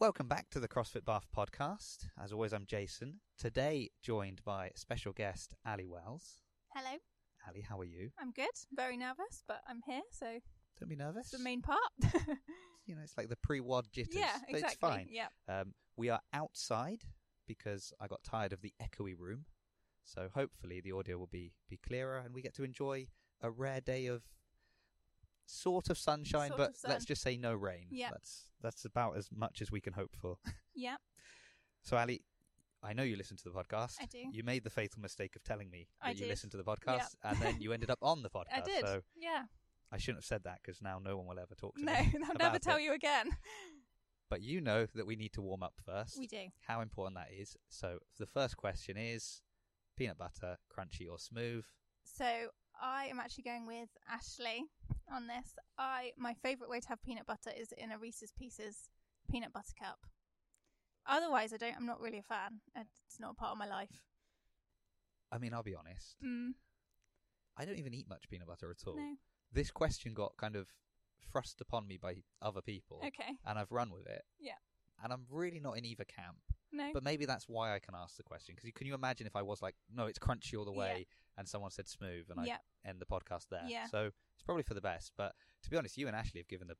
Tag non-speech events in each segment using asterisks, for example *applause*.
Welcome back to the CrossFit Bath podcast. As always, I'm Jason. Today, joined by special guest Ali Wells. Hello, Ali, how are you? I'm good. Very nervous, but I'm here, so Don't be nervous. it's the main part. *laughs* You know, it's like the pre-WOD jitters. yeah, but exactly. It's fine. Yeah, Um, we are outside because I got tired of the echoey room. So hopefully the audio will be, be clearer and we get to enjoy a rare day of sort of sunshine, Sort but of sun. let's just say no rain. Yeah. That's that's about as much as we can hope for. *laughs* yeah. So Ali, I know you listen to the podcast. I do. You made the fatal mistake of telling me that I you did. listened to the podcast and then you ended up on the *laughs* podcast. I did. So yeah. I shouldn't have said that because now no one will ever talk to No, me. *laughs* No, I'll never tell it. you again. But you know that we need to warm up first. We do. How important that is. So the first question is peanut butter, crunchy or smooth? So I am actually going with Ashley on this. I my favourite way to have peanut butter is in a Reese's Pieces peanut butter cup. Otherwise, I don't. I'm not really a fan. It's not a part of my life. I mean, I'll be honest. Mm, I don't even eat much peanut butter at all. no. This question got kind of thrust upon me by other people, Okay. and I've run with it. Yeah. And I'm really not in either camp. No. But maybe that's why I can ask the question. Because can you imagine if I was like, no, it's crunchy all the way, and someone said smooth, and I yeah. end the podcast there. Yeah. So it's probably for the best. But to be honest, you and Ashley have given the,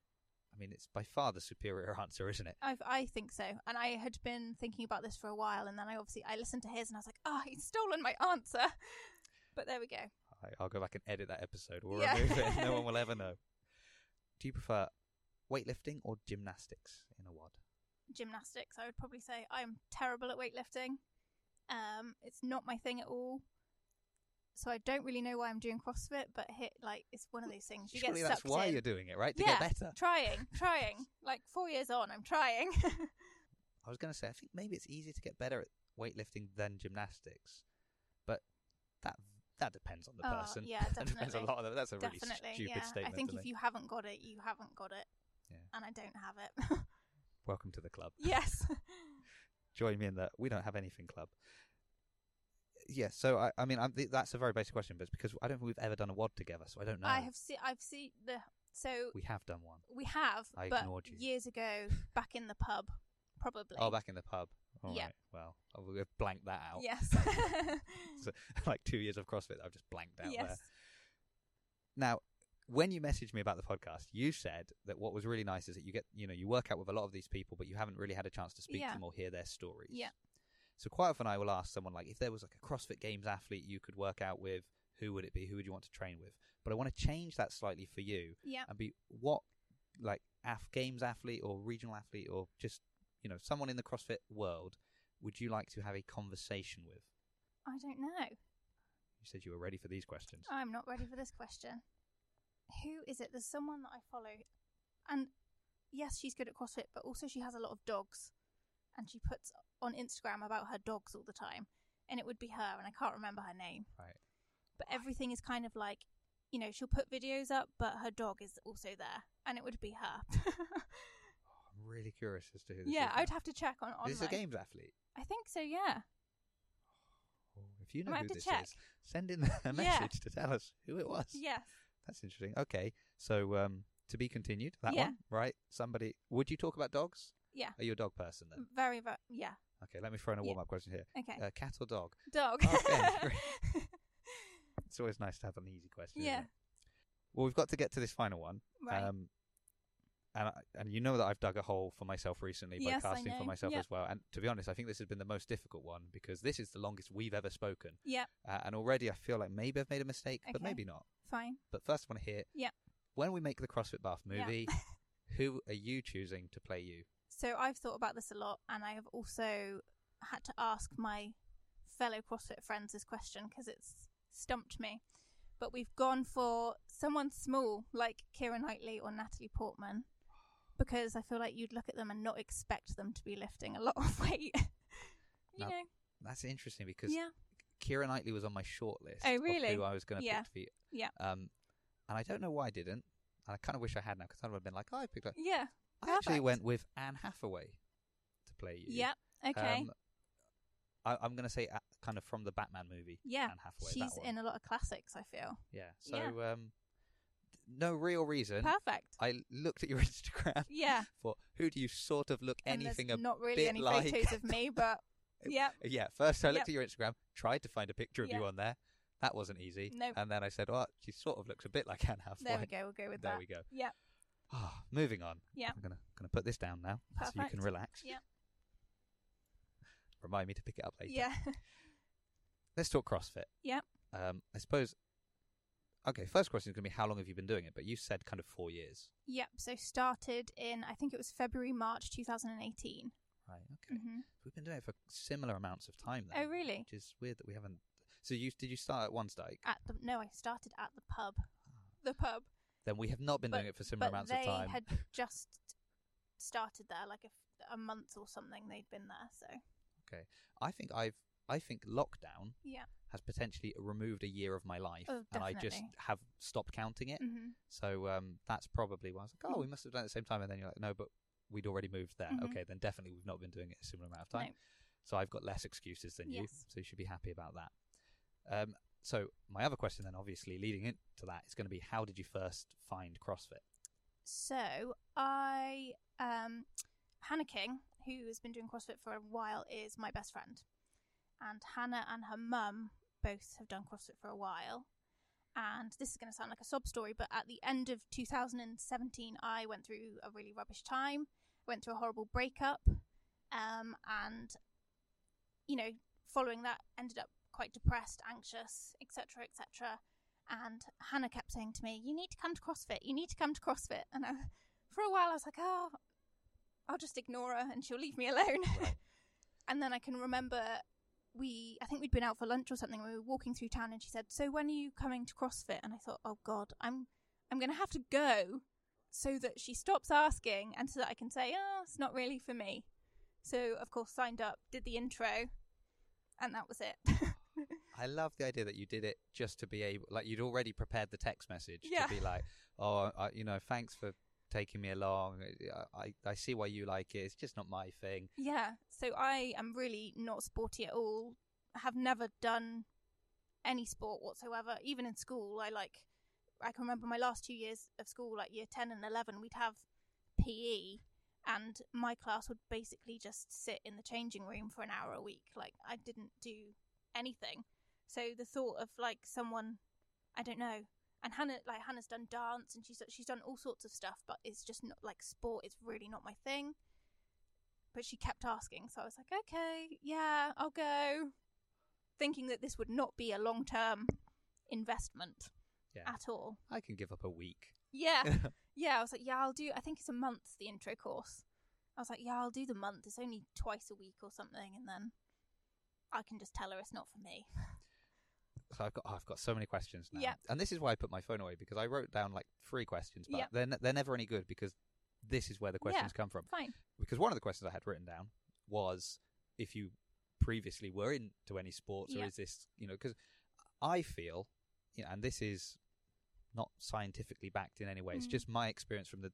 I mean, it's by far the superior *laughs* answer, isn't it? I I think so, and I had been thinking about this for a while, and then I obviously I listened to his, and I was like, oh, he's stolen my answer. *laughs* But there we go. I, I'll go back and edit that episode. We'll Yeah. remove it. No one will ever *laughs* know. Do you prefer weightlifting or gymnastics in a WOD? Gymnastics, I would probably say I'm terrible at weightlifting. Um, it's not my thing at all. So I don't really know why I'm doing CrossFit, but hit like it's one of those things you Surely get that's why in. you're doing it, right? To yeah, get better. trying, trying. Like four years on, I'm trying. *laughs* I was going to say, I think maybe it's easier to get better at weightlifting than gymnastics, but that that depends on the Oh, person. yeah, *laughs* that depends a definitely. lot. Of, that's a Definitely, really stupid yeah. statement. I think if make. you haven't got it, you haven't got it, Yeah. and I don't have it. Welcome to the club. *laughs* yes. Join me in the we don't have anything club. Yeah, so I, I mean, I'm, th- that's a very basic question, but it's because I don't think we've ever done a WOD together, so I don't know. I have seen. I've seen the. So We have done one. we have, I but ignored you. years ago, *laughs* back in the pub, probably. Oh, back in the pub. All right. Yeah. Well, oh, I will blank that out. Yes. *laughs* *laughs* So, like two years of CrossFit, I've just blanked out yes. there. Now, when you messaged me about the podcast, you said that what was really nice is that you get, you know, you work out with a lot of these people, but you haven't really had a chance to speak Yeah. to them or hear their stories. Yeah. So quite often I will ask someone like, if there was like a CrossFit Games athlete you could work out with, who would it be? Who would you want to train with? But I want to change that slightly for you Yeah. and be what, like, af- Games athlete or regional athlete or just, you know, someone in the CrossFit world would you like to have a conversation with? I don't know. You said you were ready for these questions. I'm not ready for this question. Who is it? There's someone that I follow, and yes, she's good at CrossFit, but also she has a lot of dogs, and she puts on Instagram about her dogs all the time. And it would be her, and I can't remember her name. Right. But everything is kind of like, you know, she'll put videos up, but her dog is also there, and it would be her. *laughs* I'm really curious as to who this yeah, is. I'd now. have to check on. Is this a games athlete? I think so. Yeah. Oh, if you know who this check. is, send in *laughs* a Yeah. message to tell us who it was. Yes. That's interesting. Okay, so um, to be continued. That Yeah. one, right? Somebody. Would you talk about dogs? Yeah. Are you a dog person then? Very, very. Yeah. Okay, let me throw in a warm-up question here. Okay. Uh, cat or dog? Dog. okay, *laughs* It's always nice to have an easy question. isn't Yeah. it? Well, we've got to get to this final one. right. Um, and I, and you know that I've dug a hole for myself recently by Yes, I casting for know. myself Yep. as well. And to be honest, I think this has been the most difficult one because this is the longest we've ever spoken. yeah. Uh, and already I feel like maybe I've made a mistake, but Okay. maybe not. Fine. But first, I want to hear. Yep. When we make the CrossFit Bath Yeah. movie, *laughs* who are you choosing to play you? So I've thought about this a lot, and I have also had to ask my fellow CrossFit friends this question because it's stumped me. But we've gone for someone small like Keira Knightley or Natalie Portman because I feel like you'd look at them and not expect them to be lifting a lot of *laughs* weight. you Now, know? That's interesting because Yeah. Keira Knightley was on my short list. Oh, really? who I was going to Yeah. pick for you. Yeah. Um, and I don't know why I didn't. And I kind of wish I had now because I would have been like, oh, I picked. Yeah. I actually Perfect. went with Anne Hathaway to play you. Yep. Okay. Um, I, I'm going to say uh, kind of from the Batman movie. yeah. Anne Hathaway. She's one. in a lot of classics, I feel. Yeah. So Yeah. Um, no real reason. Perfect. I looked at your *laughs* Instagram Yeah. for who do you sort of look And there's anything a not really bit any like- photos of me, *laughs* but yeah. Yeah, first I looked Yep. at your Instagram, tried to find a picture of you Yeah. on there. That wasn't easy. Nope. And then I said, "Well, she sort of looks a bit like Anne Hathaway." There we go. We'll go with that. There that. we go. Yeah. Ah, moving on. Yeah. I'm gonna gonna put this down now so you can relax. Yep. Remind me to pick it up later. Yeah. *laughs* Let's talk CrossFit. Yep. Um, I suppose. Okay, first question is going to be how long have you been doing it? But you said kind of four years. Yep. So started in I think it was February March 2018. Right. Okay. hmm We've been doing it for similar amounts of time then. Oh really? Which is weird that we haven't. So you did you start at one stake? At the no, I started at the pub. The pub. Then we have not been But- doing it for similar amounts they of time. had *laughs* just started there like a month or something. They'd been there. So okay. I think I've. I think lockdown yeah. has potentially removed a year of my life, Oh, and I just have stopped counting it. hmm So um, that's probably why I was like, oh, Mm. we must have done it at the same time. And then you're like, no, but we'd already moved there. Mhm. Okay, then definitely we've not been doing it a similar amount of time. No. So I've got less excuses than you. So you should be happy about that. Um, so my other question then, obviously, leading into that is going to be, how did you first find CrossFit? So I um Hannah King, who has been doing CrossFit for a while, is my best friend. And Hannah and her mum both have done CrossFit for a while. And this is going to sound like a sob story, but at the end of 2017, I went through a really rubbish time. Went through a horrible breakup, um, and you know, following that, ended up quite depressed, anxious, etc., etc. And Hannah kept saying to me, "You need to come to CrossFit. You need to come to CrossFit." And I, for a while, I was like, "Oh, I'll just ignore her, and she'll leave me alone." Right. *laughs* and then I can remember we, I think we'd been out for lunch or something. We were walking through town, and she said, "So when are you coming to CrossFit?" And I thought, "Oh God, I'm, I'm going to have to go." So that she stops asking, and so that I can say, "Oh, it's not really for me." So of course, signed up, did the intro, and that was it. *laughs* I love the idea that you did it just to be able, like, you'd already prepared the text message Yeah. to be like, oh, I, you know, thanks for taking me along. I, I, see why you like it. It's just not my thing. Yeah, so I am really not sporty at all. I have never done any sport whatsoever. Even in school, I like. I can remember my last two years of school, like year ten and eleven, we'd have PE, and my class would basically just sit in the changing room for an hour a week. Like I didn't do anything. So the thought of like someone, I don't know. And Hannah, like Hannah's done dance and she's she's done all sorts of stuff, but it's just not like sport. It's really not my thing but she kept asking. So I was like, okay, yeah, I'll go. Thinking that this would not be a long term investment Yeah. at all. I can give up a week. Yeah. *laughs* yeah, I was like, yeah, I'll do, I think it's a month, the intro course. I was like, yeah, I'll do the month. It's only twice a week or something. And then I can just tell her it's not for me. *laughs* So I've got oh, I've got so many questions now, Yeah. and this is why I put my phone away because I wrote down like three questions, but Yeah. they're ne- they're never any good because this is where the questions come from. Fine. Because one of the questions I had written down was if you previously were into any sports, or is this you know because I feel, you know, and this is not scientifically backed in any way. It's Mm. just my experience from the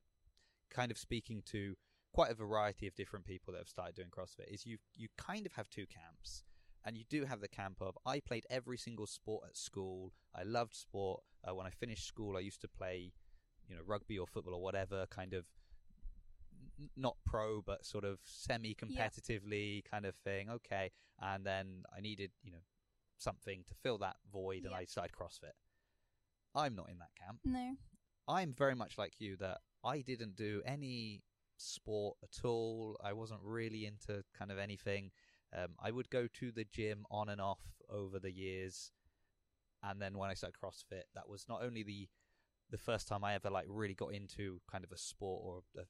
kind of speaking to quite a variety of different people that have started doing CrossFit. Is you you kind of have two camps. And you do have the camp of I played every single sport at school. I loved sport. Uh, when I finished school, I used to play, you know, rugby or football or whatever kind of n- not pro but sort of semi-competitively kind of thing. Okay, and then I needed, you know, something to fill that void, and I started CrossFit. I'm not in that camp. No. I'm very much like you that I didn't do any sport at all. I wasn't really into kind of anything. Um, I would go to the gym on and off over the years, and then when I started CrossFit, that was not only the the first time I ever like really got into kind of a sport or a,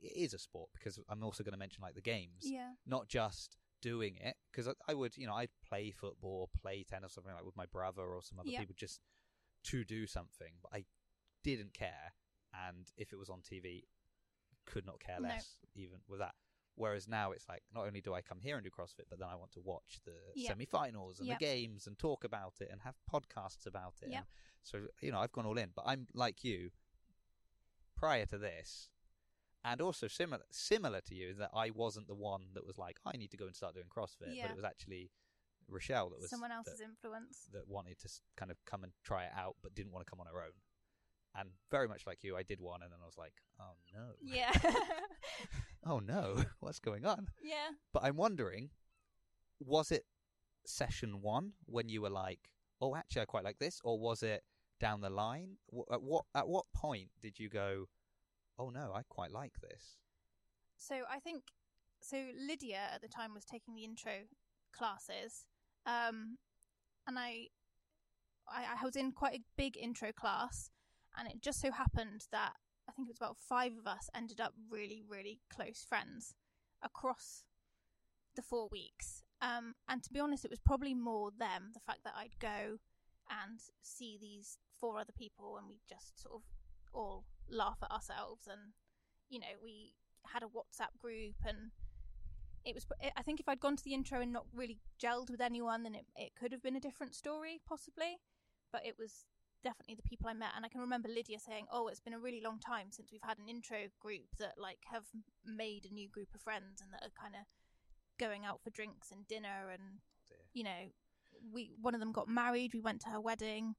it is a sport because I'm also going to mention like the games, Yeah. not just doing it because I, I would you know I'd play football, play tennis, something like with my brother or some other Yeah. people just to do something, but I didn't care, and if it was on TV, could not care No. less even with that. Whereas now it's like not only do I come here and do CrossFit, but then I want to watch the Yeah. semi-finals and Yeah. the games and talk about it and have podcasts about it. Yeah. And so you know I've gone all in, but I'm like you. Prior to this, and also similar similar to you, is that I wasn't the one that was like I need to go and start doing CrossFit, but it was actually Rochelle that was Someone that- else's influence. that wanted to kind of come and try it out, but didn't want to come on her own. and very much like you, I did one, and then I was like, oh no, Yeah. *laughs* oh no, *laughs* what's going on? yeah. But I'm wondering, was it session one when you were like, oh, actually, I quite like this, or was it down the line? At what at what point did you go, oh no, I quite like this? So I think so. Lydia at the time was taking the intro classes, um, and I, I, I was in quite a big intro class, and it just so happened that think it was about five of us ended up really, really close friends across the four weeks. Um, and to be honest, it was probably more them the fact that I'd go and see these four other people, and we just sort of all laugh at ourselves, and you know we had a WhatsApp group and it was I think if I'd gone to the intro and not really gelled with anyone then it, it could have been a different story possibly but it was definitely the people I met and I can remember Lydia saying oh it's been a really long time since we've had an intro group that like have made a new group of friends and that are kind of going out for drinks and dinner and Dear. you know we one of them got married we went to her wedding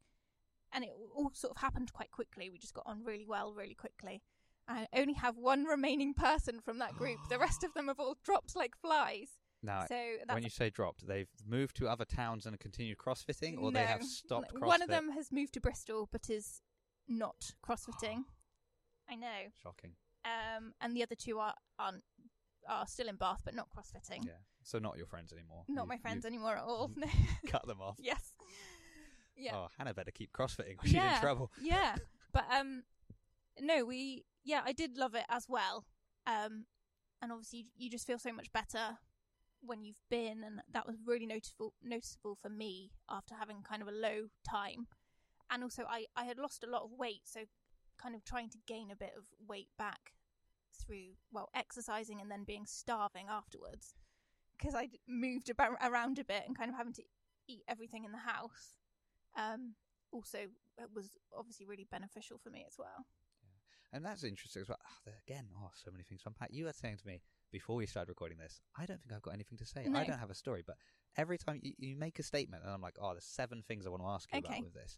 and it all sort of happened quite quickly we just got on really well really quickly I only have one remaining person from that group. the rest of them have all dropped like flies. Now, so when you say dropped, they've moved to other towns and continued CrossFitting, or they have stopped CrossFit. one of them has moved to Bristol but is not crossfitting. *gasps* I know. Shocking. Um, and the other two are aren't, are still in Bath but not crossfitting. Yeah. So not your friends anymore. Not You- my friends anymore at all. No. *laughs* *laughs* Cut them off. yes. Yeah. Oh, Hannah better keep CrossFitting or she's Yeah. in trouble. *laughs* yeah but um no we yeah i did love it as well um and obviously you, you just feel so much better when you've been and that was really noticeable noticeable for me after having kind of a low time and also i i had lost a lot of weight so kind of trying to gain a bit of weight back through well exercising and then being starving afterwards because i moved about around a bit and kind of having to eat everything in the house um also it was obviously really beneficial for me as well. And that's interesting as well. There- again, oh, so many things to unpack. You were saying to me before we started recording this, I don't think I've got anything to say. No. I don't have a story. But every time you, you make a statement, and I'm like, oh, there's seven things I want to ask you Okay. about with this.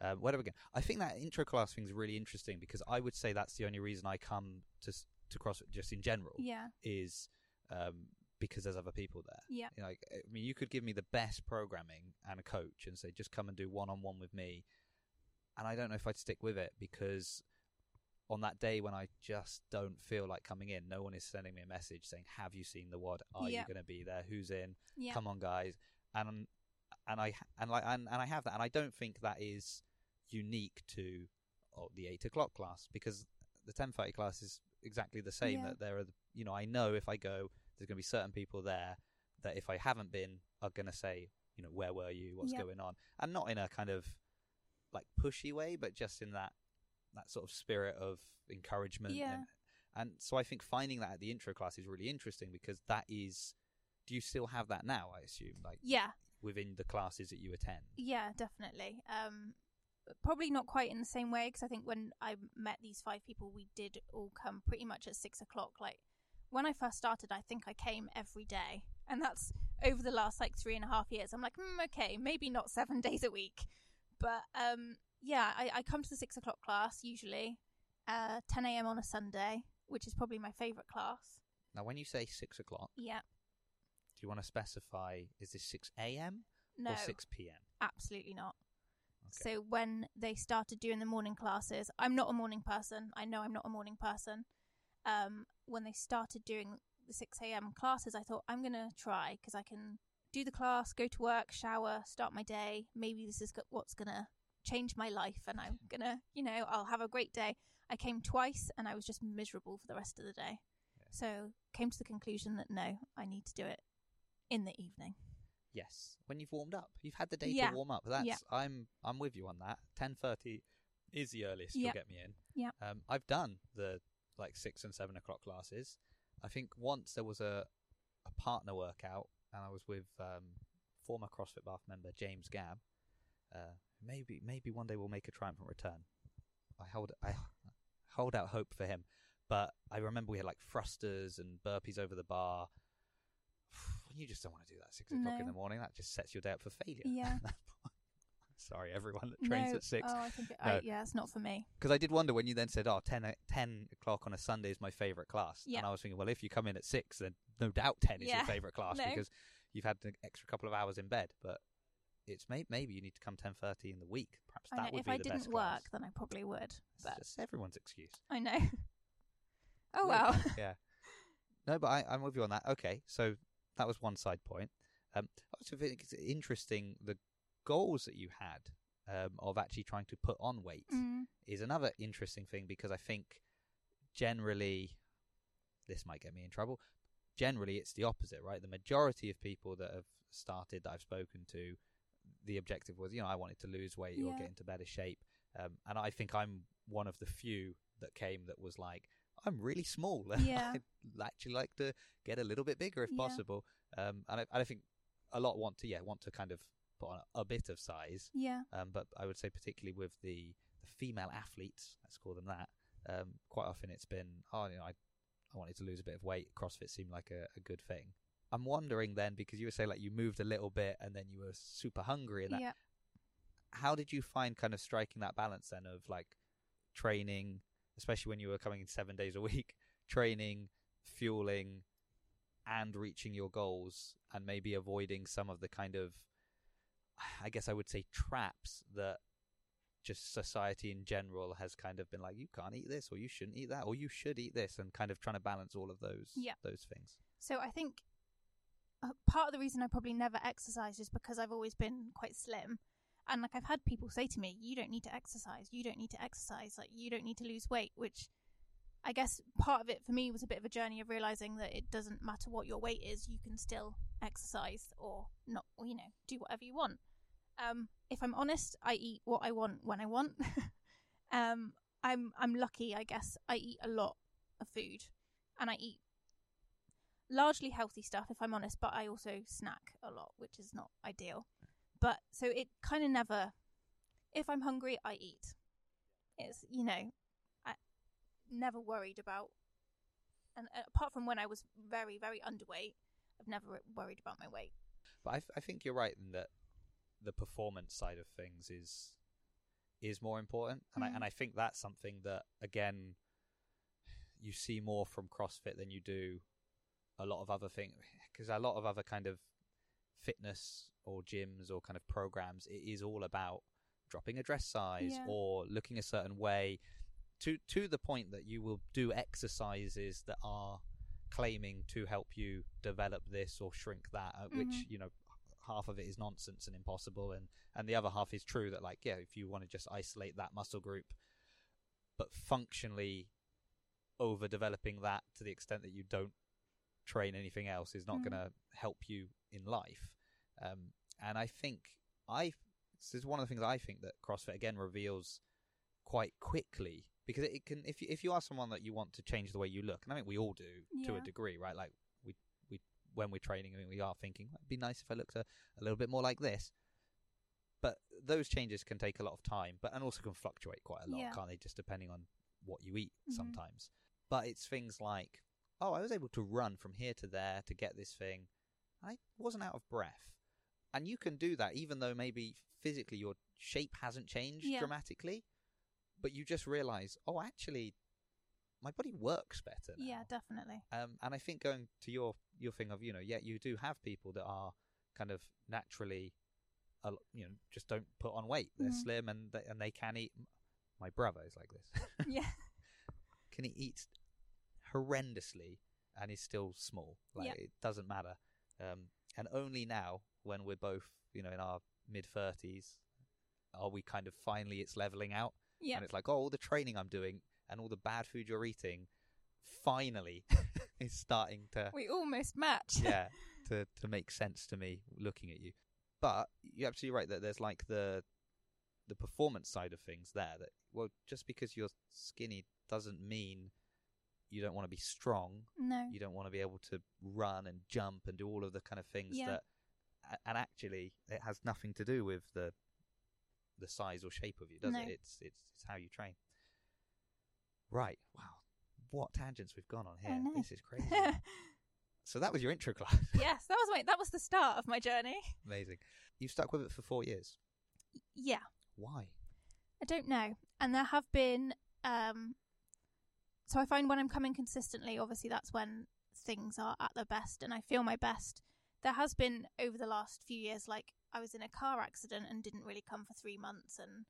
Um, where do we begin? I think that intro class thing is really interesting because I would say that's the only reason I come to to CrossFit just in general Yeah, is um, because there's other people there. yeah, You know, like, I mean, you could give me the best programming and a coach and say, just come and do one on one with me. And I don't know if I'd stick with it because on that day when I just don't feel like coming in, no one is sending me a message saying, have you seen the WOD? Are Yeah. you going to be there? Who's in? yeah, Come on, guys. And, and I, and like, and, and I have that. And I don't think that is unique to oh, the eight o'clock class because the 10.30 class is exactly the same Yeah. that there are, you know, I know if I go, there's going to be certain people there that if I haven't been, are going to say, you know, where were you? What's Yeah. going on? And not in a kind of like pushy way, but just in that that sort of spirit of encouragement. Yeah. And, and so I think finding that at the intro class is really interesting because that is. Do you still have that now? I assume, like yeah, within the classes that you attend. yeah, definitely. Um, probably not quite in the same way because I think when I met these five people, we did all come pretty much at six o'clock. Like when I first started, I think I came every day, and that's over the last like three and a half years. I'm like, mm, okay, maybe not seven *laughs* days a week, but um, yeah, I, I come to the six o'clock class usually, uh, 10 a.m. on a Sunday, which is probably my favorite class. Now, when you say six o'clock, Yeah, do you want to specify? Is this six a.m. no, or six p.m.? absolutely not. Okay. So when they started doing the morning classes, I'm not a morning person. I know I'm not a morning person. Um, when they started doing the 6 a.m. classes, I thought I'm gonna try because I can do the class, go to work, shower, start my day. Maybe this is what's gonna change my life, and I'm gonna, you know, I'll have a great day. I came twice, and I was just miserable for the rest of the day. So came to the conclusion that no, I need to do it in the evening. Yes, when you've warmed up, you've had the day Yeah. to warm up. That's Yeah. I'm I'm with you on that. Ten thirty is the earliest Yeah. you'll get me in. Yeah. Um, I've done the like six and seven o'clock classes. I think once there was a a partner workout, and I was with um, former CrossFit Bath member James Gabb. Uh, maybe maybe one day we'll make a triumphant return. I hold I hold out hope for him. But I remember we had like thrusters and burpees over the bar. *sighs* You just don't want to do that at six o'clock in the morning. That just sets your day up for failure. *laughs* Yeah. Sorry, everyone that trains no. at six. Oh, I think it, No. I, yeah, it's not for me. Because I did wonder when you then said, "Oh, 10, o- 10 o'clock on a Sunday is my favourite class," Yeah. and I was thinking, well, if you come in at six, then no doubt ten is your favourite class *laughs* No. because you've had an extra couple of hours in bed. But it's may- maybe you need to come ten thirty in the week. Perhaps that know, would if be I the didn't best work, class. then I probably would. It's just everyone's excuse. I know. *laughs* oh well. *laughs* yeah. No, but I, I'm with you on that. Okay, so that was one side point. Um, I also think it's interesting the goals that you had um, of actually trying to put on weight Mm, is another interesting thing because I think generally this might get me in trouble. Generally, it's the opposite, right? The majority of people that have started that I've spoken to, the objective was, you know, I wanted to lose weight or get into better shape, um, and I think I'm one of the few that came that was like, I'm really small. *laughs* Yeah. I'd actually like to get a little bit bigger if Yeah. possible. Um, and I, I think a lot want to, yeah, want to kind of put on a, a bit of size. yeah. Um, but I would say particularly with the, the female athletes, let's call them that. Um, quite often it's been, oh, you know, I, I wanted to lose a bit of weight. CrossFit seemed like a, a good thing. I'm wondering then because you were saying like you moved a little bit and then you were super hungry and that. Yeah. How did you find kind of striking that balance then of like training, especially when you were coming in seven days a week, *laughs* training, fueling, and reaching your goals, and maybe avoiding some of the kind of, *sighs* I guess I would say traps that just society in general has kind of been like, you can't eat this, or you shouldn't eat that, or you should eat this, and kind of trying to balance all of those Yeah. those things. So I think part of the reason I probably never exercise is because I've always been quite slim. And like I've had people say to me, "You don't need to exercise. You don't need to exercise. Like you don't need to lose weight." Which I guess part of it for me was a bit of a journey of realizing that it doesn't matter what your weight is, you can still exercise or not, or, you know, do whatever you want. Um, if I'm honest, I eat what I want when I want. *laughs* um, I'm I'm lucky, I guess. I eat a lot of food, and I eat largely healthy stuff, if I'm honest. But I also snack a lot, which is not ideal. But so it kind of never. If I'm hungry, I eat. It's you know, I never worried about. And uh, apart from when I was very very underweight, I've never worried about my weight. But I, I think you're right in that the performance side of things is is more important, and I Mm. and I think that's something that again you see more from CrossFit than you do a lot of other things because a lot of other kind of fitness or gyms or kind of programs it is all about dropping a dress size Yeah. or looking a certain way to to the point that you will do exercises that are claiming to help you develop this or shrink that uh, which Mhm. you know half of it is nonsense and impossible and and the other half is true that like yeah if you want to just isolate that muscle group but functionally overdeveloping that to the extent that you don't train anything else is not Mhm. going to help you in life um, and I think I this is one of the things I think that CrossFit again reveals quite quickly because it can if you, if you are someone that you want to change the way you look and I think we all do to a degree right like we we when we're training I mean, we are thinking it'd be nice if I looked a, a little bit more like this but those changes can take a lot of time but and also can fluctuate quite a lot Yeah. can't they just depending on what you eat Mhm. sometimes but it's things like oh I was able to run from here to there to get this thing I wasn't out of breath and you can do that even though maybe physically your shape hasn't changed Yeah. dramatically but you just realize oh actually my body works better now. Yeah, definitely. um, and I think going to your your thing of you know yeah you do have people that are kind of naturally l- you know just don't put on weight they're Mhm. slim and they, and they can eat my brother is like this *laughs* yeah. *laughs* can he eat horrendously and is still small. Like it doesn't matter. Um, and only now when we're both you know in our mid 30s are we kind of finally it's leveling out. Yeah. and it's like oh all the training i'm doing and all the bad food you're eating finally *laughs* is starting to We almost match. *laughs* yeah to to make sense to me looking at you. But you're absolutely right that there's like the the performance side of things there that well just because you're skinny doesn't mean you don't want to be strong no. you don't want to be able to run and jump and do all of the kind of things Yeah. that and actually it has nothing to do with the the size or shape of you does No. it it's, it's it's how you train right wow what tangents we've gone on here this is crazy *laughs* so that was your intro class *laughs* yes, that was my that was the start of my journey. amazing you've stuck with it for four years Yeah, Why? I don't know. And there have been um so I find when I'm coming consistently, obviously that's when things are at their best and I feel my best. There has been over the last few years like I was in a car accident and didn't really come for 3 months and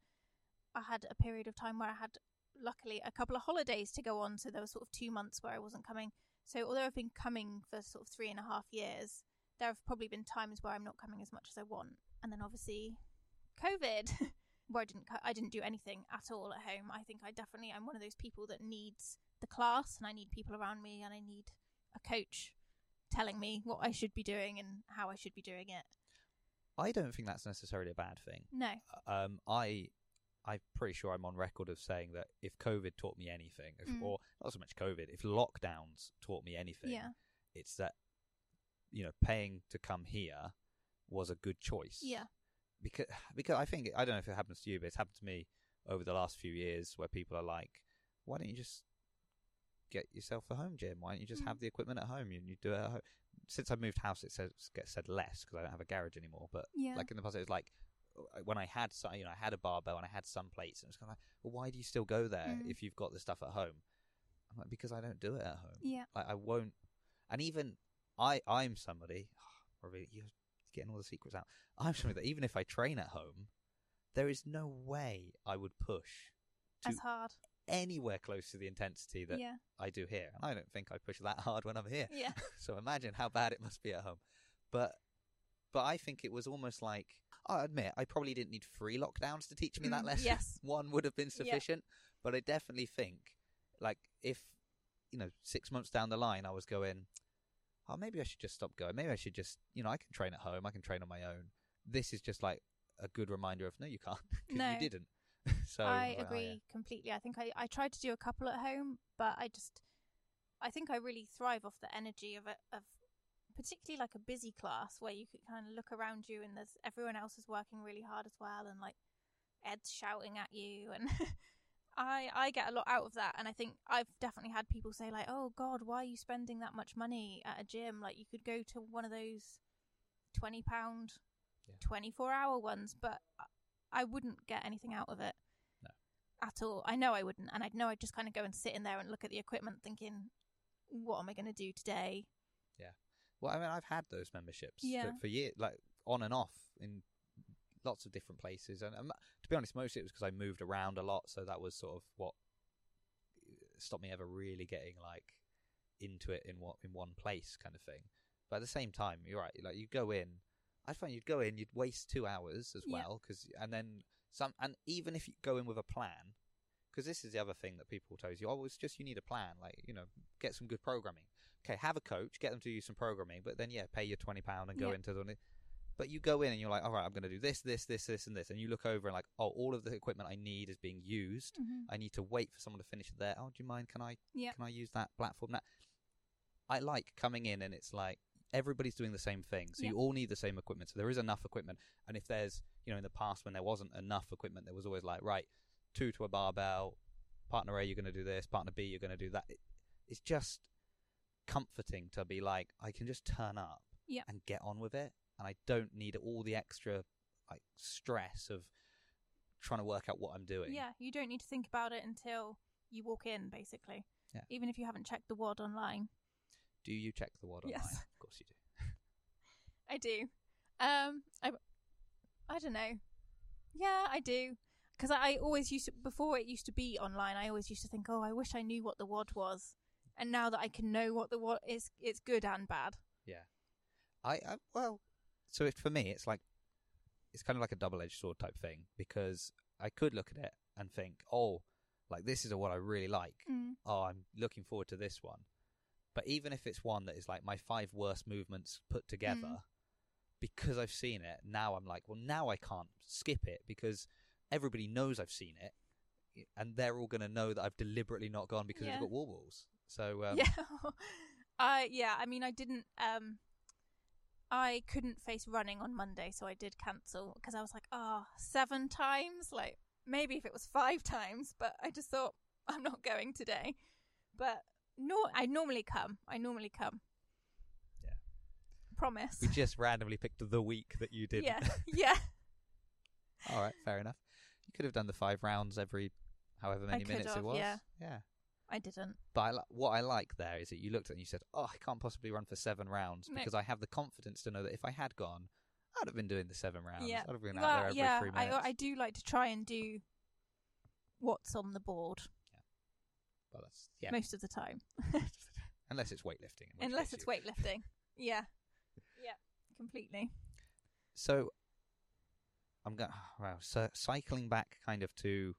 I had a period of time where I had luckily a couple of holidays to go on so there was sort of 2 months where I wasn't coming. So although I've been coming for sort of three and a half years, there have probably been times where I'm not coming as much as I want. And then obviously COVID *laughs* where I didn't I didn't do anything at all at home. I think I definitely I'm one of those people that needs the class and I need people around me and I need a coach telling me what I should be doing and how I should be doing it. I don't think that's necessarily a bad thing. No. Um, I, I'm pretty sure I'm on record of saying that if COVID taught me anything, if, Mm. or not so much COVID, if lockdowns taught me anything, Yeah. it's that you know paying to come here was a good choice. Yeah. because because I think I don't know if it happens to you, but it's happened to me over the last few years where people are like, "Why don't you just get yourself a home gym? Why don't you just Mm. have the equipment at home and you do it at home?" Since I've moved house, it says gets said less because I don't have a garage anymore. But Yeah. like in the past, it was like uh, when I had some, you know, I had a barbell and I had some plates, and it's kind of like, well, why do you still go there Mm. if you've got the stuff at home? I'm like, because I don't do it at home. yeah. Like I won't, and even I, I'm somebody. *sighs* Probably you're getting all the secrets out. I'm somebody that even if I train at home, there is no way I would push to As hard. Anywhere close to the intensity that Yeah. I do here, and I don't think I push that hard when I'm here. *laughs* Yeah. *laughs* so imagine how bad it must be at home. But, but I think it was almost like I admit I probably didn't need three lockdowns to teach me that Mm, lesson. yes. *laughs* one would have been Yeah. sufficient. But I definitely think, like, if you know, six months down the line, I was going, oh, maybe I should just stop going. Maybe I should just, you know, I can train at home. I can train on my own. This is just like a good reminder of no, you can't because No. you didn't. *laughs* *laughs* so I agree completely. I think I, I tried to do a couple at home, but I just I think I really thrive off the energy of it of particularly like a busy class where you could kind of look around you and there's everyone else is working really hard as well and like Ed's shouting at you and *laughs* I I get a lot out of that and I think I've definitely had people say like, "Oh god, why are you spending that much money at a gym? Like you could go to one of those 20 pound Yeah. 24 hour ones, but I wouldn't get anything out of it. No. At all. I know I wouldn't. And I'd know I'd just kind of go and sit in there and look at the equipment thinking, what am I going to do today? Yeah. Well, I mean, I've had those memberships Yeah. for, for years, like on and off in lots of different places. And um, to be honest, mostly it was because I moved around a lot, so that was sort of what stopped me ever really getting like into it in what in one place, kind of thing. But at the same time, you're right. Like you go in, I find you'd go in, you'd waste two hours as well, because and then some, and even if you go in with a plan. Because this is the other thing that people tell you, oh, it's just you need a plan. Like, you know, get some good programming okay, have a coach, get them to use some programming, but then yeah, pay your twenty pound and go Yeah. into the. But you go in and you're like, all right, I'm going to do this, this, this, this, and this, and you look over and like, oh, all of the equipment I need is being used. Mm-hmm. I need to wait for someone to finish it there. Oh, do you mind? Can I? Yeah. Can I use that platform? That I like coming in and it's like everybody's doing the same thing, so Yeah. you all need the same equipment. So there is enough equipment, and if there's, you know, in the past when there wasn't enough equipment, there was always like, right, two to a barbell, partner A, you're going to do this, partner B, you're going to do that. It, it's just comforting to be like, I can just turn up Yeah. and get on with it, and I don't need all the extra like stress of trying to work out what I'm doing. Yeah, you don't need to think about it until you walk in, basically. Yeah. Even if you haven't checked the WOD online. Do you check the WOD online? Yes. Of course you do. *laughs* I do. Um, I, I don't know. Yeah, I do. Because I, I always used to, before it used to be online, I always used to think, oh, I wish I knew what the WOD was. And now that I can know what the WOD is, it's good and bad. Yeah. I, I well, so it, for me, it's like it's kind of like a double-edged sword type thing because I could look at it and think, oh, like this is a what I really like. Mm. Oh, I'm looking forward to this one. But even if it's one that is like my five worst movements put together, Mm. because I've seen it, now I'm like, well, now I can't skip it because everybody knows I've seen it, and they're all going to know that I've deliberately not gone because Yeah. I've got wall balls. So um, *laughs* yeah. I yeah, I mean I didn't um I couldn't face running on Monday, so I did cancel because I was like, "Oh, seven times? Like maybe if it was 5 *laughs* times, but I just thought I'm not going today." But no I normally come. I normally come. Yeah. Promise. we just randomly picked the week that you did. Yeah. *laughs* Yeah. All right, fair enough. You could have done the five rounds every however many could minutes it was. yeah. yeah. I didn't. But I li- what I like there is that you looked at it and you said, "Oh, I can't possibly run for seven rounds No. because I have the confidence to know that if I had gone, I'd have been doing the seven rounds. Yeah. I'd have been out Well, there every yeah, three I. I do like to try and do what's on the board Well, that's yeah. most of the time, *laughs* Unless it's weightlifting. unless it's you- weightlifting. *laughs* yeah, yeah, completely. So I'm going. Wow. So cycling back, kind of to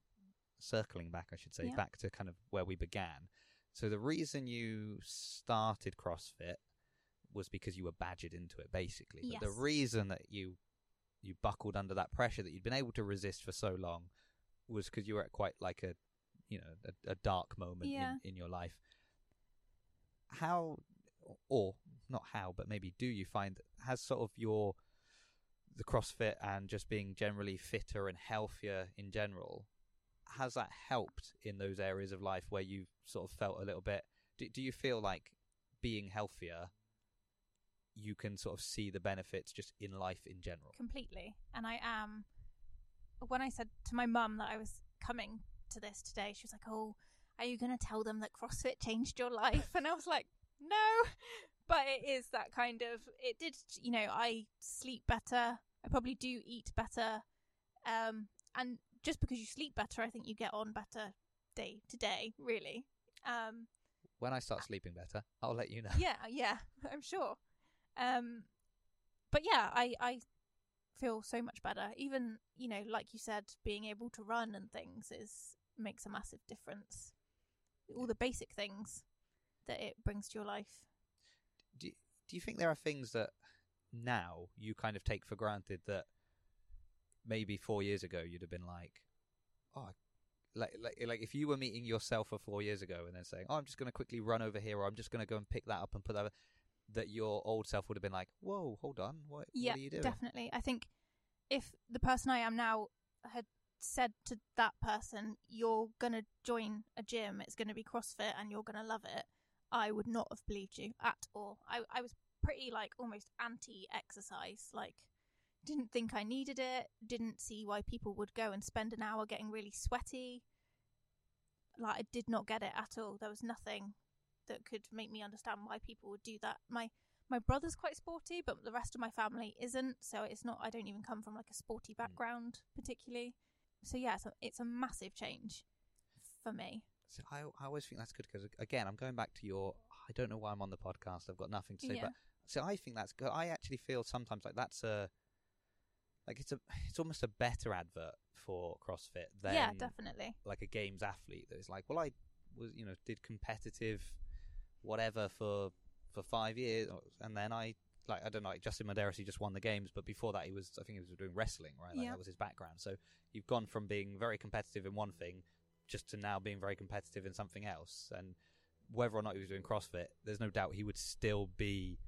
circling back, I should say, Yeah. back to kind of where we began. So the reason you started CrossFit was because you were badgered into it, basically. But the reason that you you buckled under that pressure that you'd been able to resist for so long was because you were at quite like a you know a, a dark moment Yeah. in, in your life. How or not how, but maybe do you find that has sort of your the CrossFit and just being generally fitter and healthier in general has that helped in those areas of life where you've sort of felt a little bit do, do you feel like being healthier you can sort of see the benefits just in life in general completely. And I am. When I said to my mum that I was coming to this today, she was like, "Oh, are you going to tell them that CrossFit changed your life?" And I was like, "No." But it is that kind of. It did. You know, I sleep better. I probably do eat better. Um, and just because you sleep better, I think you get on better day to day. Really. Um, when i start sleeping better i'll let you know yeah, yeah, *laughs* I'm sure. Um, but yeah, I I feel so much better. Even you know, like you said, being able to run and things is makes a massive difference. All the basic things that it brings to your life. do, do you think there are things that now you kind of take for granted that maybe four years ago you'd have been like, oh, like like like if you were meeting yourself for four years ago and then saying, oh, I'm just going to quickly run over here, or I'm just going to go and pick that up and put that, that your old self would have been like, whoa, hold on, what, yeah, what are you doing? definitely. I think if the person I am now had said to that person, "You're gonna join a gym, it's gonna be CrossFit, and you're gonna love it," I would not have believed you at all. I I was pretty like almost anti-exercise, like didn't think I needed it, didn't see why people would go and spend an hour getting really sweaty. Like I did not get it at all. There was nothing that could make me understand why people would do that. My my brother's quite sporty, but the rest of my family isn't. So it's not. I don't even come from like a sporty hmm. background particularly. So yeah, so it's a massive change for me. So I, I always think that's good because again, I'm going back to your. I don't know why I'm on the podcast. I've got nothing to say, Yeah. but so I think that's good. I actually feel sometimes like that's a, like it's a, it's almost a better advert for CrossFit than yeah, definitely. like a games athlete that is like, well, I was you know did competitive, whatever for for five years, and then I like I don't know, like Justin Medeiros, he just won the games, but before that he was I think he was doing wrestling, right? Like Yeah. that was his background. So you've gone from being very competitive in one thing just to now being very competitive in something else, and whether or not he was doing CrossFit, there's no doubt he would still be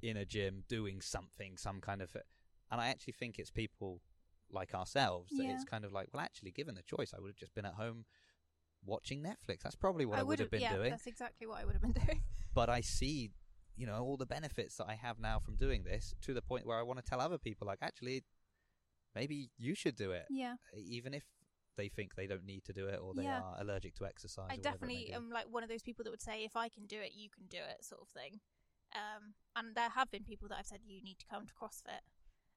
in a gym doing something, some kind of. And I actually think it's people like ourselves that Yeah. it's kind of like, well, actually, given the choice, I would have just been at home watching Netflix. That's probably what I, would have been yeah, doing. That's exactly what I would have been *laughs* doing. But I see, you know, all the benefits that I have now from doing this to the point where I want to tell other people, like, actually, maybe you should do it, yeah, even if they think they don't need to do it or they Yeah. are allergic to exercise. I or whatever definitely am like one of those people that would say, if I can do it, you can do it, sort of thing. Um, and there have been people that I've said you need to come to CrossFit.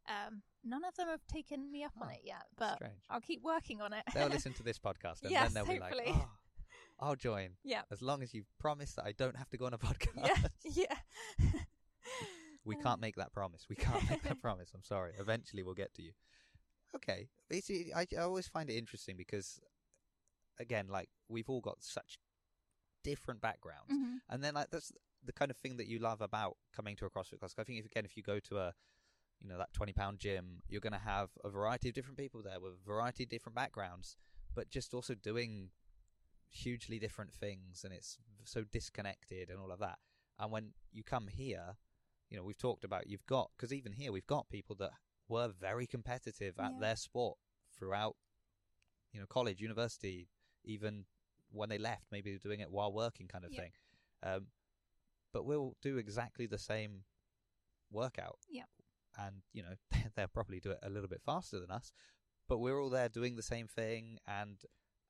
Um, none of them have taken me up on it yet, but Strange. I'll keep working on it. They'll *laughs* listen to this podcast and Yes, then they'll hopefully. be like, oh, I'll join. Yeah. As long as you promise that I don't have to go on a *laughs* podcast. yeah, yeah. We *laughs* can't make that promise. We can't make that promise. I'm sorry. Eventually, we'll get to you. Okay. It's, I, I always find it interesting because, again, like we've all got such different backgrounds, Mhm. and then like that's the kind of thing that you love about coming to a CrossFit class. I think if again, if you go to a you know that 20 pound gym you're going to have a variety of different people there with a variety of different backgrounds but just also doing hugely different things and it's so disconnected and all of that and when you come here you know we've talked about you've got because even here we've got people that were very competitive at Yeah. their sport throughout you know college university even when they left maybe doing it while working kind of Yeah. thing um, but we'll do exactly the same workout Yeah. And you know *laughs* they'll probably do it a little bit faster than us but we're all there doing the same thing, and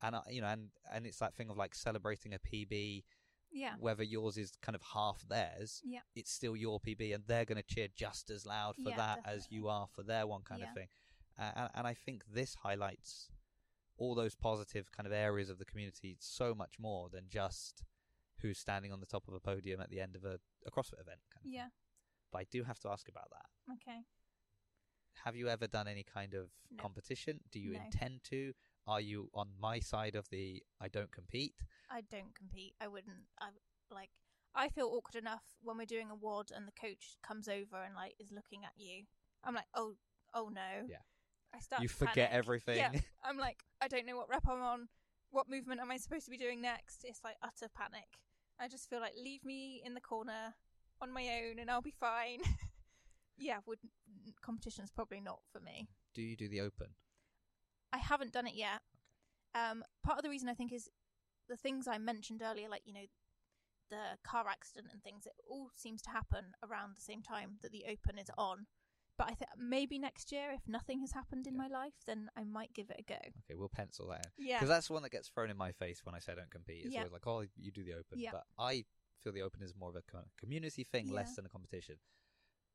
and uh, you know, and and it's that thing of like celebrating a PB, Yeah. whether yours is kind of half theirs, Yeah. it's still your PB, and they're going to cheer just as loud for Yeah, that as you are for their one kind Yeah. of thing. Uh, and, and I think this highlights all those positive kind of areas of the community so much more than just who's standing on the top of a podium at the end of a, a CrossFit event. Kind of Yeah. Thing. But I do have to ask about that. Okay. Have you ever done any kind of No. competition? Do you No. intend to? Are you on my side of the I don't compete? I don't compete. I wouldn't. I like. I feel awkward enough when we're doing a WOD and the coach comes over and like is looking at you. I'm like, oh, oh no. Yeah. I start. you forget panic. everything. Yeah. *laughs* I'm like, I don't know what rep I'm on. What movement am I supposed to be doing next? It's like utter panic. I just feel like leave me in the corner on my own and I'll be fine. *laughs* yeah, would competition's probably not for me. do you do the open? I haven't done it yet. Um, part of the reason I think is the things I mentioned earlier, like you know, the car accident and things. It all seems to happen around the same time that the Open is on. But I think maybe next year, if nothing has happened in Yeah. my life, then I might give it a go. Okay, we'll pencil that in. Yeah, Because that's the one that gets thrown in my face when I say I don't compete. It's Yeah. always like, oh, you do the open. Yeah. But I feel the open is more of a kind of community thing, Yeah. less than a competition.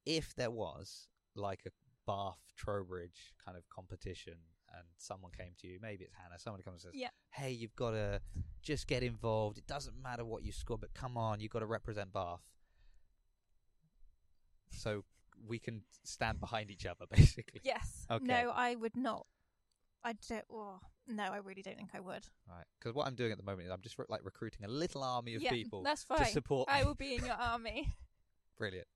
If there was like a Bath Trowbridge kind of competition and someone came to you, maybe it's Hannah, someone comes and says, Yeah. hey, you've got to just get involved. It doesn't matter what you score, but come on, you've got to represent Bath. So we can stand behind each other, *laughs* basically. yes. Okay. No, I would not. I don't. Oh, no, I really don't think I would. Right. Because what I'm doing at the moment is I'm just re- like recruiting a little army of yeah, people that's fine. to support I will be in your army. *laughs* *laughs* Brilliant.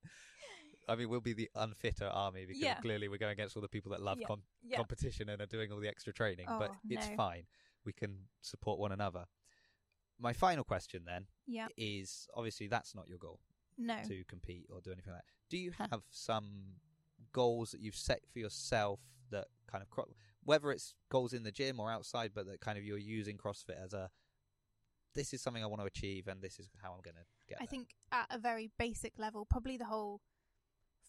I mean, we'll be the unfitter army because Yeah. clearly we're going against all the people that love Yeah. com- competition and are doing all the extra training. but Oh, it's no. fine. We can support one another. My final question then yeah. is obviously that's not your goal No. to compete or do anything like that. Do you have some goals that you've set for yourself that kind of cro- whether it's goals in the gym or outside, but that kind of you're using CrossFit as a this is something I want to achieve and this is how I'm going to get I there. think at a very basic level, probably the whole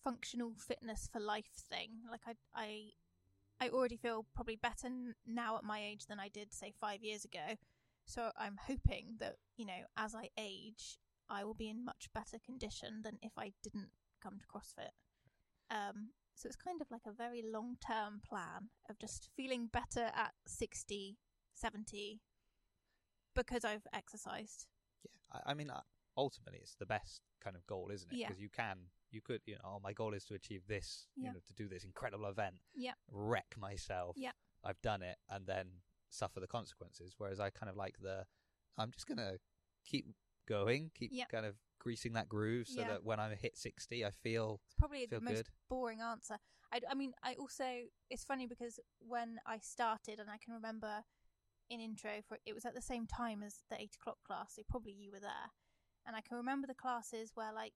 functional fitness for life thing. Like I, I, I already feel probably better now at my age than I did say five years ago. So I'm hoping that you know, as I age, I will be in much better condition than if I didn't come to CrossFit. Um, so it's kind of like a very long term plan of just feeling better at 60, 70 because I've exercised. Yeah, I, I mean, uh, ultimately, it's the best kind of goal, isn't it? Yeah. Because you can, you could, you know, oh, my goal is to achieve this, yeah. you know, to do this incredible event, Yeah. wreck myself. Yeah. I've done it, and then suffer the consequences. Whereas I kind of like the, I'm just gonna keep going, keep Yeah. kind of greasing that groove, so Yeah. that when I hit sixty, I feel It's probably feel the most good. boring answer. I, I mean, I also it's funny because when I started, and I can remember in intro for it was at the same time as the eight o'clock class, so probably you were there, and I can remember the classes where like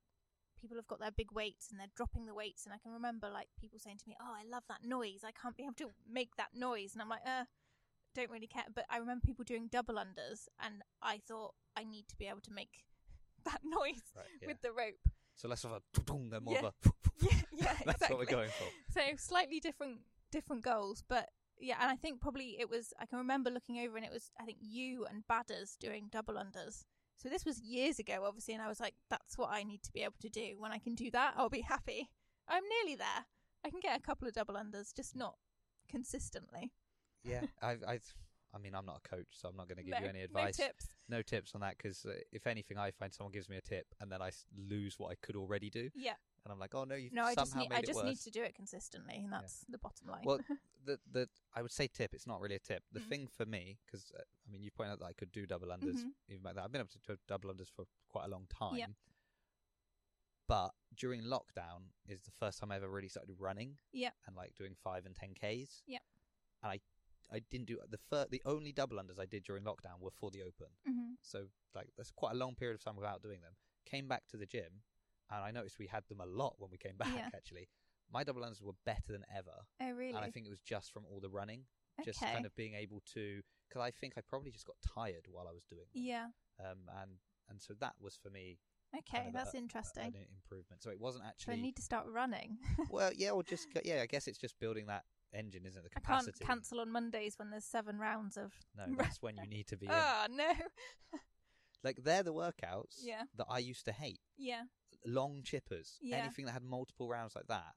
people have got their big weights and they're dropping the weights, and I can remember like people saying to me, "Oh, I love that noise. I can't be able to make that noise," and I'm like, "Uh." Don't really care, but I remember people doing double unders, and I thought I need to be able to make *laughs* that noise right. Yeah. with the rope. so less of a and more Yeah. of a. *laughs* Yeah, yeah, *laughs* That's exactly. what we're going for. So slightly different different goals, but yeah, and I think probably it was I can remember looking over and it was I think you and Badders doing double unders. So this was years ago, obviously, and I was like, that's what I need to be able to do. When I can do that, I'll be happy. I'm nearly there. I can get a couple of double unders, just not consistently. Yeah, I, I, I mean, I'm not a coach, so I'm not going to give no, you any advice. No tips. no tips on that because uh, if anything, I find someone gives me a tip and then I lose what I could already do, Yeah. and I'm like, oh no, you've No, I just need I just need to do it consistently, and Yeah. that's the bottom line. Well, *laughs* the the I would say tip. It's not really a tip. The Mm. thing for me, because uh, I mean, you point out that I could do double unders Mhm. even back then. I've been able to do double unders for quite a long time. Yep. But during lockdown is the first time I ever really started running. Yep. And like doing five and ten k's. Yep. And I, I didn't do the first, the only double unders I did during lockdown were for the open. hmm So like that's quite a long period of time without doing them. Came back to the gym, and I noticed we had them a lot when we came back. Yeah. Actually, my double unders were better than ever, Oh, really? and I think it was just from all the running, just okay. kind of being able to. Because I think I probably just got tired while I was doing them. Yeah. Um, and and so that was for me Okay, kind of that's a- interesting. an improvement. So it wasn't actually. So I need to start running. *laughs* well, yeah, or just yeah. I guess it's just building that engine isn't the capacity. I can't cancel on Mondays when there's seven rounds of. No, *laughs* that's when you *laughs* need to be in. Oh no! *laughs* Like they're the workouts Yeah. that I used to hate. Yeah, Long chippers, Yeah. anything that had multiple rounds like that.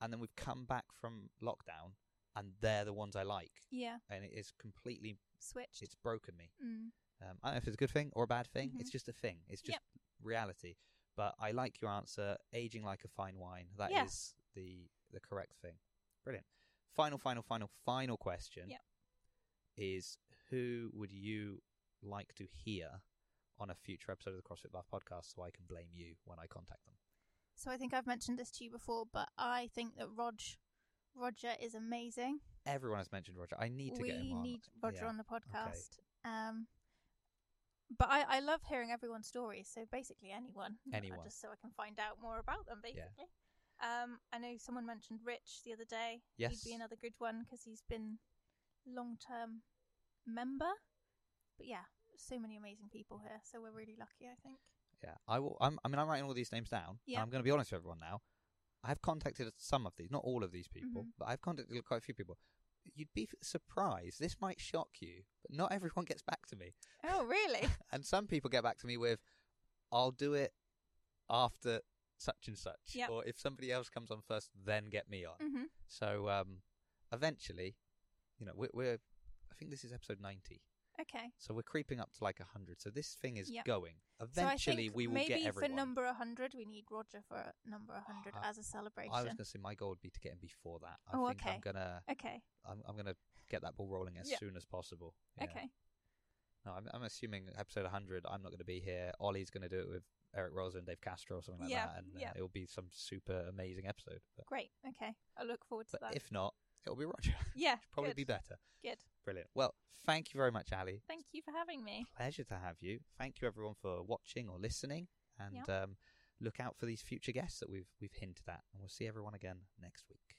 And then we've come back from lockdown, and they're the ones I like, yeah. and it is completely Switched. it's broken me. Mm. Um, I don't know if it's a good thing or a bad thing. It's just a thing. It's just Yep. reality. But I like your answer. Aging like a fine wine. That is Yes. the the correct thing. Brilliant. Final, final, final, final question. Yep. Is who would you like to hear on a future episode of the CrossFit Bath podcast, so I can blame you when I contact them? So I think I've mentioned this to you before, but I think that Rog, Roger is amazing. Everyone has mentioned Roger. I need to we get him on. We need Roger Yeah. on the podcast. Um, but I, I love hearing everyone's stories. So basically, anyone, uh, *laughs* Anyone. just so I can find out more about them. Basically, um, I know someone mentioned Rich the other day. Yes. he'd be another good one because he's been long term member. But yeah, so many amazing people here, so we're really lucky. I think. Yeah, I will. I'm, I mean, I'm writing all these names down. Yeah. I'm going to be honest with everyone now. I've contacted some of these, not all of these people, Mhm. but I've contacted quite a few people. You'd be surprised. This might shock you, but not everyone gets back to me. Oh, really? *laughs* And some people get back to me with, "I'll do it after such and such," Yep. or if somebody else comes on first, then get me on. hmm So um, eventually, you know, we're, we're. I think this is episode ninety, Okay. so we're creeping up to like hundred. So this thing is Yep. going. Eventually, think we will maybe get everyone. for number 100, we need Roger for number 100 I- as a celebration. I was going to say my goal would be to get him before that. I Oh, think I'm okay. gonna Okay. I'm, I'm gonna get that ball rolling as Yeah. soon as possible. Yeah. Okay. No, I'm, I'm assuming episode 100. I'm not going to be here. Ollie's going to do it with Eric Roza and Dave Castro or something like Yeah, that, and uh, it will be some super amazing episode. But, Great. Okay. I look forward to but that. if not, it'll be Roger. *laughs* yeah. Probably good. be better. Good. Brilliant. Well, thank you very much, Ali. Thank you for having me. Pleasure to have you. Thank you everyone for watching or listening, and um, look out for these future guests that we've we've hinted at, and we'll see everyone again next week.